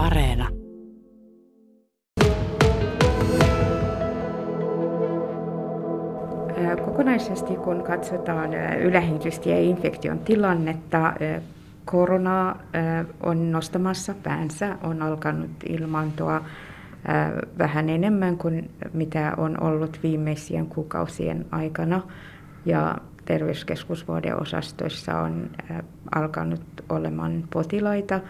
Areena. Kokonaisesti kun katsotaan ylähengitystieinfektion tilannetta, korona on nostamassa päänsä, on alkanut ilmaantua vähän enemmän kuin mitä on ollut viimeisien kuukausien aikana. Ja terveyskeskusvuodeosastoissa on alkanut olemaan potilaita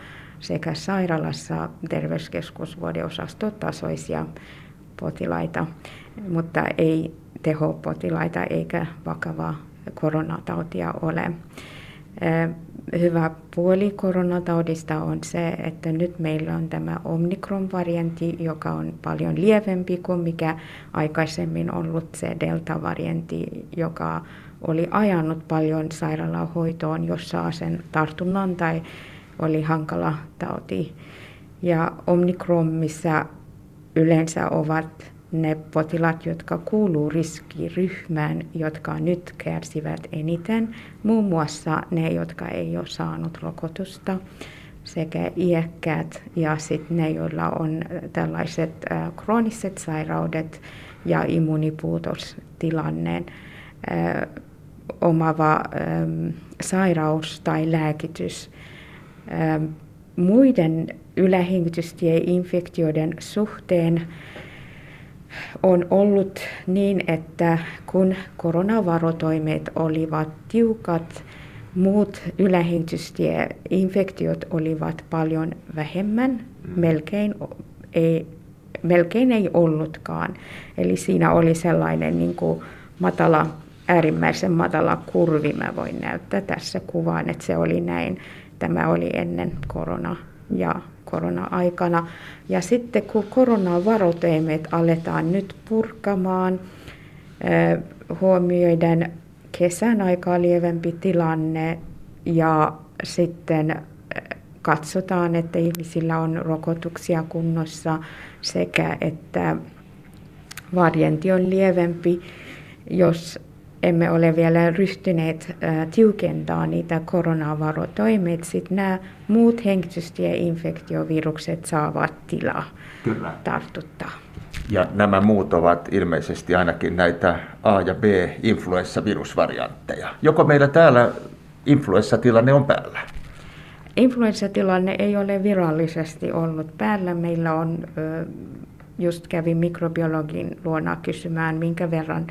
sekä sairaalassa terveyskeskusvuodeosastotasoisia potilaita, mutta ei tehopotilaita eikä vakavaa koronatautia ole. Hyvä puoli koronataudista on se, että nyt meillä on tämä Omikron-variantti, joka on paljon lievempi kuin mikä aikaisemmin ollut se Delta-variantti, joka oli ajanut paljon sairaalahoitoon, jos saa sen tartunnan tai oli hankala tauti. Ja Omikron, missä yleensä ovat ne potilaat, jotka kuuluu riskiryhmään, jotka nyt kärsivät eniten, muun muassa ne, jotka ei ole saanut rokotusta, sekä iäkkäät ja sitten ne, joilla on tällaiset krooniset sairaudet ja immunipuutostilanne omava ähm, sairaus tai lääkitys. Ähm, muiden ylähengitystieinfektioiden suhteen on ollut niin, että kun koronavarotoimet olivat tiukat, muut ylähengitystieinfektiot olivat paljon vähemmän, mm. melkein ei, melkein ei ollutkaan. Eli siinä oli sellainen niin kuin matala, äärimmäisen matala kurvi, mä voin näyttää tässä kuvaan, että se oli näin. Tämä oli ennen korona ja korona-aikana. Ja sitten kun koronavarotoimet aletaan nyt purkamaan, huomioiden kesän aikaa lievempi tilanne ja sitten katsotaan, että ihmisillä on rokotuksia kunnossa sekä että variantti on lievempi, jos emme ole vielä ryhtyneet tiukentaa niitä koronavarotoimet, sitten nämä muut hengitystieinfektiovirukset saavat tilaa Kyllä. tartuttaa. Ja nämä muut ovat ilmeisesti ainakin näitä A- ja B-influenssavirusvariantteja. Joko meillä täällä influenssatilanne on päällä? Influenssatilanne ei ole virallisesti ollut päällä. Meillä on, just kävin mikrobiologin luona kysymään, minkä verran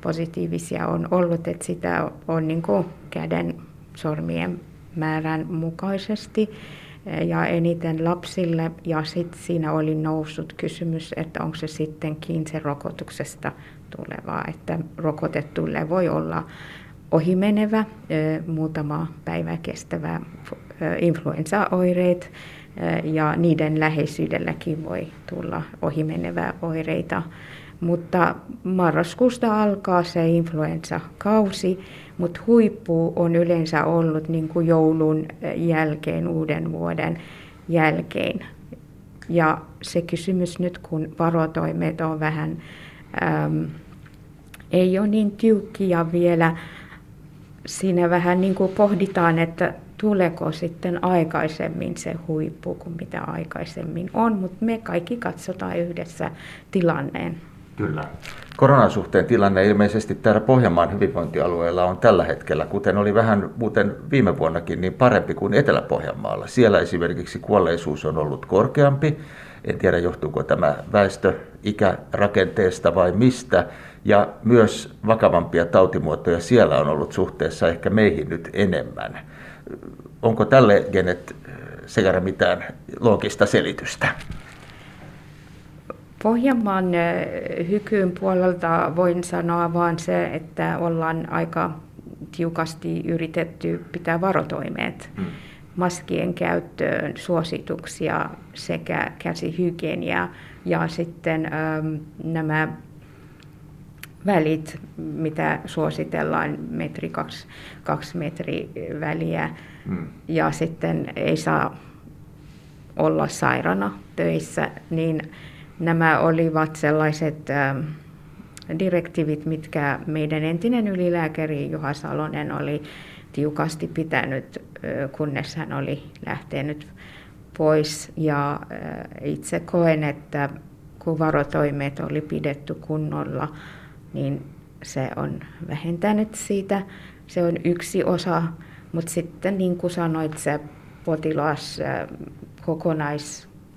positiivisia on ollut, että sitä on niin kuin käden sormien määrän mukaisesti ja eniten lapsille. Ja sitten siinä oli noussut kysymys, että onko se sitten se rokotuksesta tulevaa, että rokotettuille voi olla ohimenevä, muutama päivä kestävä influenssaoireet ja niiden läheisyydelläkin voi tulla ohimenevää oireita. Mutta marraskuusta alkaa se influenssakausi, mutta huippu on yleensä ollut niin kuin joulun jälkeen, uuden vuoden jälkeen. Ja se kysymys nyt, kun varotoimet on vähän, äm, ei ole niin tiukkia vielä, siinä vähän niin kuin pohditaan, että tuleeko sitten aikaisemmin se huippu kuin mitä aikaisemmin on, mutta me kaikki katsotaan yhdessä tilanneen. Kyllä. Koronan suhteen tilanne ilmeisesti täällä Pohjanmaan hyvinvointialueella on tällä hetkellä, kuten oli vähän muuten viime vuonnakin, niin parempi kuin Etelä-Pohjanmaalla. Siellä esimerkiksi kuolleisuus on ollut korkeampi. En tiedä, johtuuko tämä väestö ikärakenteesta vai mistä. Ja myös vakavampia tautimuotoja siellä on ollut suhteessa ehkä meihin nyt enemmän. Onko tälle Genet Segara mitään loogista selitystä? Pohjanmaan hykyyn puolelta voin sanoa vain se, että ollaan aika tiukasti yritetty pitää varotoimeet. Hmm. Maskien käyttöön suosituksia sekä käsihygienia ja sitten ähm, nämä välit, mitä suositellaan, metri, kaksi, kaksi metri väliä. Hmm. Ja sitten ei saa olla sairana töissä, niin Nämä olivat sellaiset ähm, direktiivit, mitkä meidän entinen ylilääkäri Juha Salonen oli tiukasti pitänyt, kunnes hän oli lähtenyt pois ja itse koen, että kun varotoimet oli pidetty kunnolla, niin se on vähentänyt siitä. Se on yksi osa, mutta sitten niin kuin sanoit, se potilas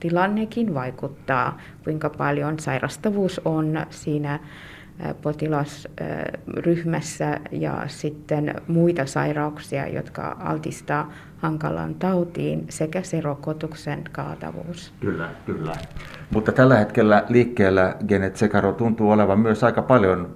kokonaistilannekin vaikuttaa, kuinka paljon sairastavuus on siinä potilasryhmässä ja sitten muita sairauksia, jotka altistaa hankalaan tautiin sekä se rokotuksen kaatavuus. Kyllä, kyllä. Mutta tällä hetkellä liikkeellä Genet Sekaro tuntuu olevan myös aika paljon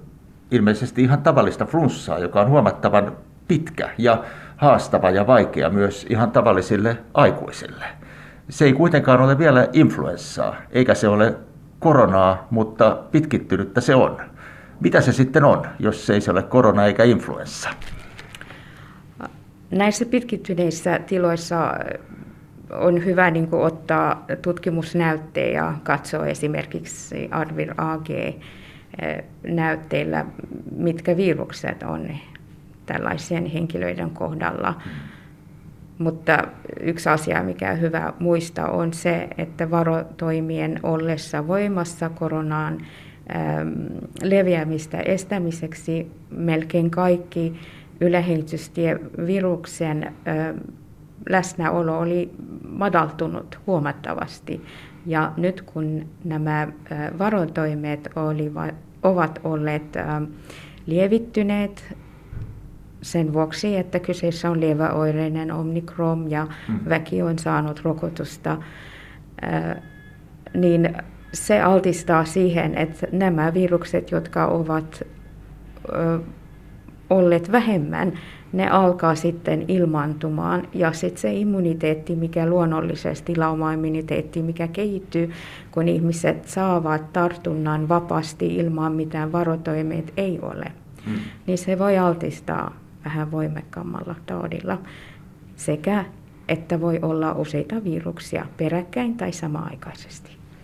ilmeisesti ihan tavallista flunssaa, joka on huomattavan pitkä ja haastava ja vaikea myös ihan tavallisille aikuisille. Se ei kuitenkaan ole vielä influenssaa, eikä se ole koronaa, mutta pitkittynyttä se on. Mitä se sitten on, jos se ei se ole korona eikä influenssa? Näissä pitkittyneissä tiloissa on hyvä niin kuin, ottaa tutkimusnäytteitä ja katsoa esimerkiksi Arvir AG-näytteillä, mitkä virukset on tällaisen henkilöiden kohdalla. Mm. Mutta yksi asia, mikä on hyvä muistaa, on se, että varotoimien ollessa voimassa koronaan leviämistä estämiseksi melkein kaikki ylähengitystieviruksen ähm, läsnäolo oli madaltunut huomattavasti. Ja nyt kun nämä varotoimet olivat, ovat olleet lievittyneet sen vuoksi, että kyseessä on lieväoireinen omikron ja mm. väki on saanut rokotusta, niin se altistaa siihen, että nämä virukset, jotka ovat olleet vähemmän, ne alkaa sitten ilmaantumaan ja sitten se immuniteetti, mikä luonnollisesti, laumaimmuniteetti, mikä kehittyy, kun ihmiset saavat tartunnan vapaasti ilman mitään varotoimeet ei ole, mm. niin se voi altistaa vähän voimakkaammalla taudilla sekä että voi olla useita viruksia peräkkäin tai samaaikaisesti.